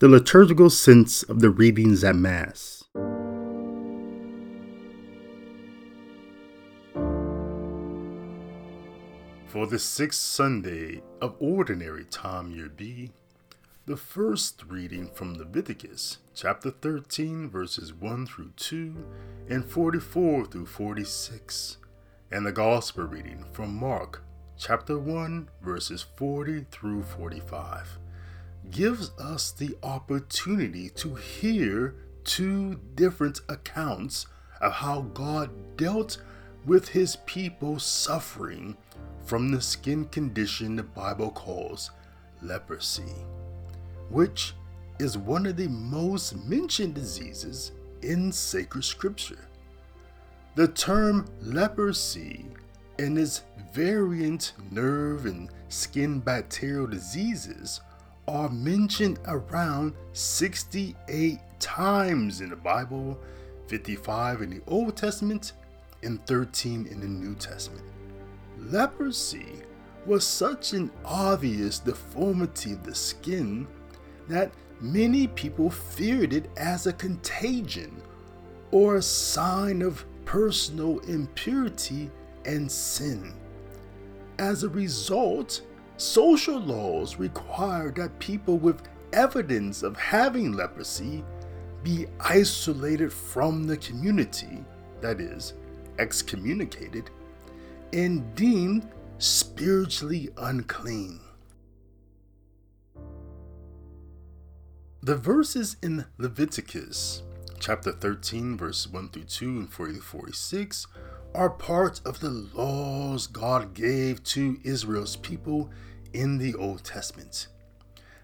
the liturgical sense of the readings at Mass. For the sixth Sunday of Ordinary Time Year B, the first reading from Leviticus chapter 13, verses 1 through 2 and 44 through 46, and the Gospel reading from Mark chapter 1, verses 40 through 45 gives us the opportunity to hear two different accounts of how God dealt with his people suffering from the skin condition the Bible calls leprosy, which is one of the most mentioned diseases in sacred scripture. The term leprosy and its variant nerve and skin bacterial diseases are mentioned around 68 times in the Bible, 55 in the Old Testament, and 13 in the New Testament. Leprosy was such an obvious deformity of the skin that many people feared it as a contagion or a sign of personal impurity and sin. As a result, Social laws require that people with evidence of having leprosy be isolated from the community, that is, excommunicated, and deemed spiritually unclean. The verses in Leviticus chapter 13, verse 1 through 2 and 40 to 46 are part of the laws God gave to Israel's people in the Old Testament.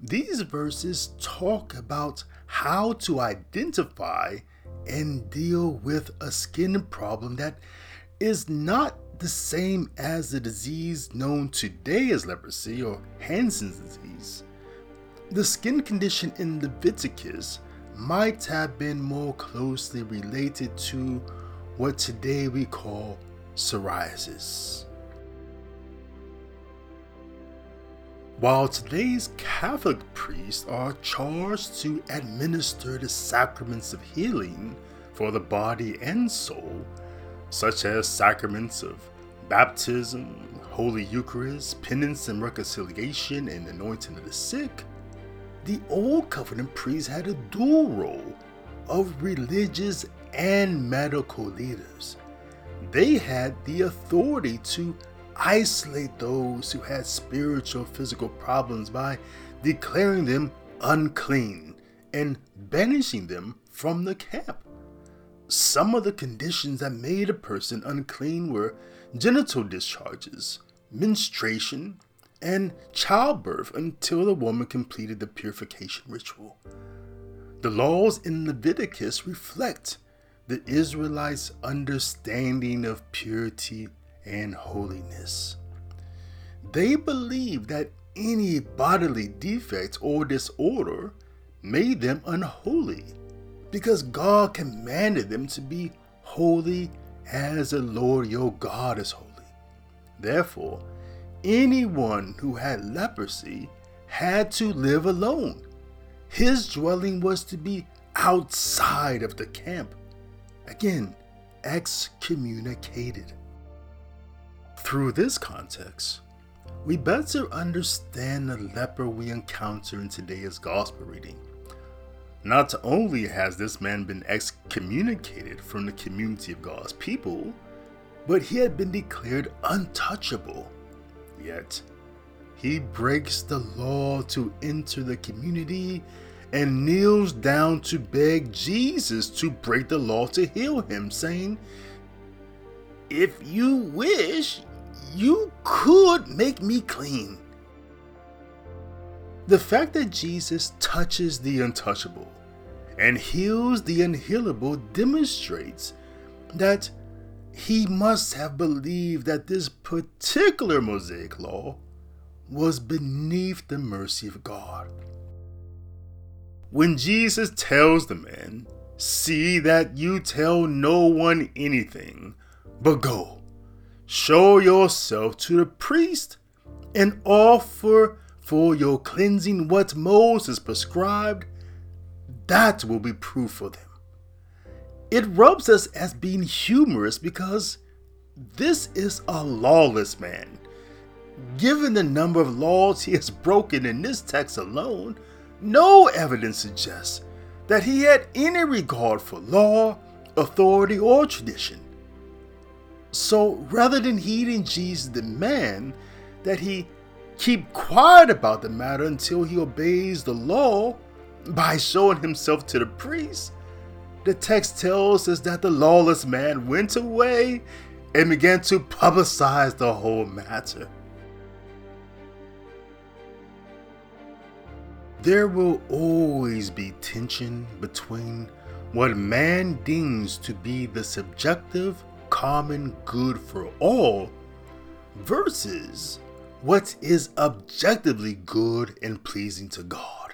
These verses talk about how to identify and deal with a skin problem that is not the same as the disease known today as leprosy or Hansen's disease. The skin condition in Leviticus might have been more closely related to what today we call psoriasis. While today's Catholic priests are charged to administer the sacraments of healing for the body and soul, such as sacraments of baptism, Holy Eucharist, penance and reconciliation, and anointing of the sick, the Old Covenant priests had a dual role of religious and medical leaders. They had the authority to isolate those who had spiritual physical problems by declaring them unclean and banishing them from the camp. Some of the conditions that made a person unclean were genital discharges, menstruation, and childbirth until the woman completed the purification ritual. The laws in Leviticus reflect the Israelites' understanding of purity and holiness. They believed that any bodily defect or disorder made them unholy because God commanded them to be holy as the Lord your God is holy. Therefore, anyone who had leprosy had to live alone. His dwelling was to be outside of the camp. Again, excommunicated. Through this context, we better understand the leper we encounter in today's gospel reading. Not only has this man been excommunicated from the community of God's people, but he had been declared untouchable. Yet, he breaks the law to enter the community and kneels down to beg Jesus to break the law to heal him, saying, If you wish, you could make me clean. The fact that Jesus touches the untouchable and heals the unhealable demonstrates that he must have believed that this particular Mosaic law was beneath the mercy of God. When Jesus tells the man, See that you tell no one anything, but go Show yourself to the priest and offer for your cleansing what Moses prescribed that will be proof for them. It rubs us as being humorous because this is a lawless man. Given the number of laws he has broken in this text alone, no evidence suggests that he had any regard for law, authority, or tradition. So rather than heeding Jesus' demand that he keep quiet about the matter until he obeys the law by showing himself to the priest, the text tells us that the lawless man went away and began to publicize the whole matter. There will always be tension between what man deems to be the subjective common good for all versus what is objectively good and pleasing to God.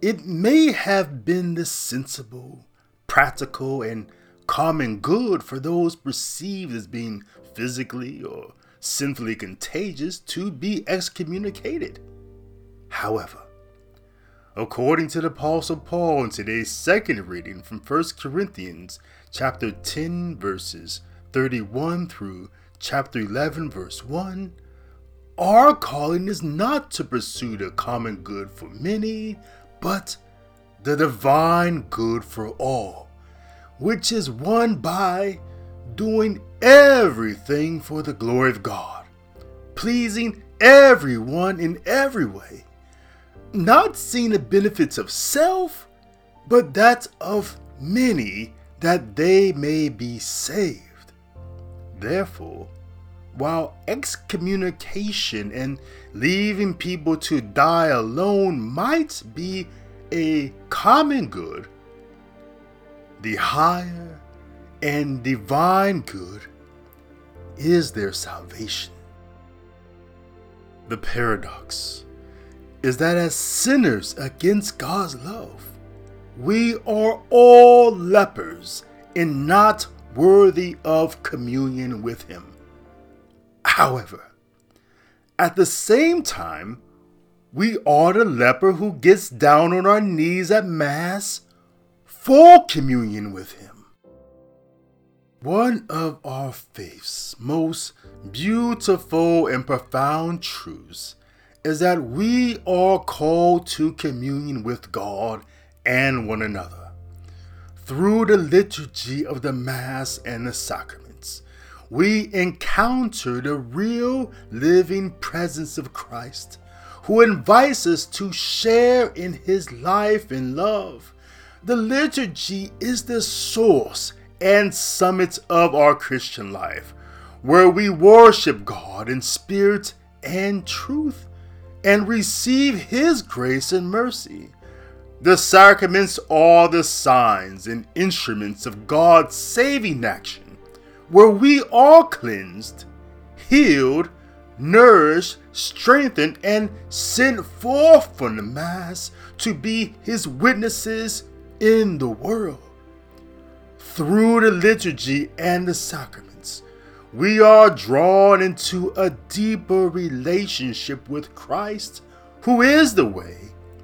It may have been the sensible, practical, and common good for those perceived as being physically or sinfully contagious to be excommunicated. However, according to the apostle Paul in today's second reading from 1 Corinthians chapter 10 verses 31 through chapter 11 verse 1, our calling is not to pursue the common good for many, but the divine good for all, which is won by doing everything for the glory of God, pleasing everyone in every way not seeing the benefits of self, but that of many, that they may be saved. Therefore, while excommunication and leaving people to die alone might be a common good, the higher and divine good is their salvation. The paradox is that as sinners against God's love, we are all lepers and not worthy of communion with Him. However, at the same time, we are the leper who gets down on our knees at Mass for communion with Him. One of our faith's most beautiful and profound truths is that we are called to communion with God and one another. Through the liturgy of the Mass and the sacraments, we encounter the real living presence of Christ, who invites us to share in his life and love. The liturgy is the source and summit of our Christian life, where we worship God in spirit and truth and receive His grace and mercy. The sacraments are the signs and instruments of God's saving action, where we are cleansed, healed, nourished, strengthened, and sent forth from the Mass to be His witnesses in the world. Through the liturgy and the sacraments, we are drawn into a deeper relationship with Christ, who is the way,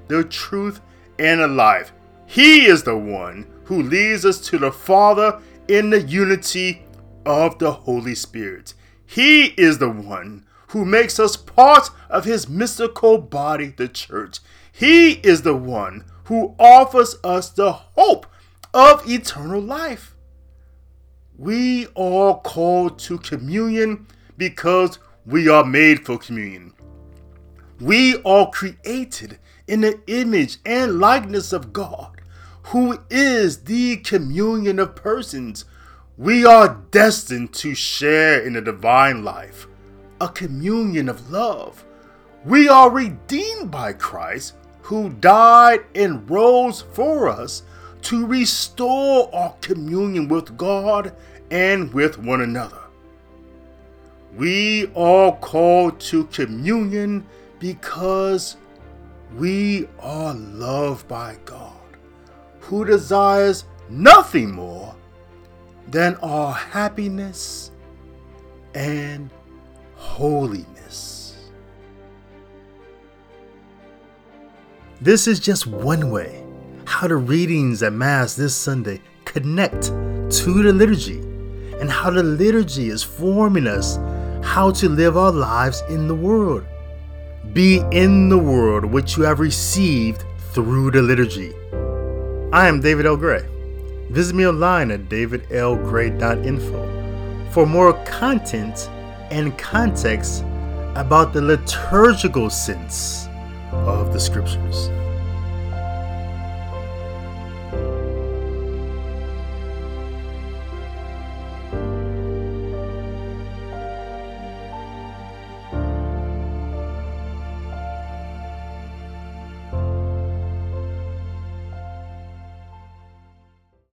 the truth, and the life. He is the one who leads us to the Father in the unity of the Holy Spirit. He is the one who makes us part of his mystical body, the church. He is the one who offers us the hope of eternal life. We are called to communion because we are made for communion. We are created in the image and likeness of God, who is the communion of persons. We are destined to share in the divine life, a communion of love. We are redeemed by Christ, who died and rose for us to restore our communion with God and with one another. We are called to communion because we are loved by God, who desires nothing more than our happiness and holiness. This is just one way how the readings at Mass this Sunday connect to the liturgy and how the liturgy is forming us how to live our lives in the world. Be in the world which you have received through the liturgy. I am David L. Gray. Visit me online at davidlgray.info for more content and context about the liturgical sense of the scriptures.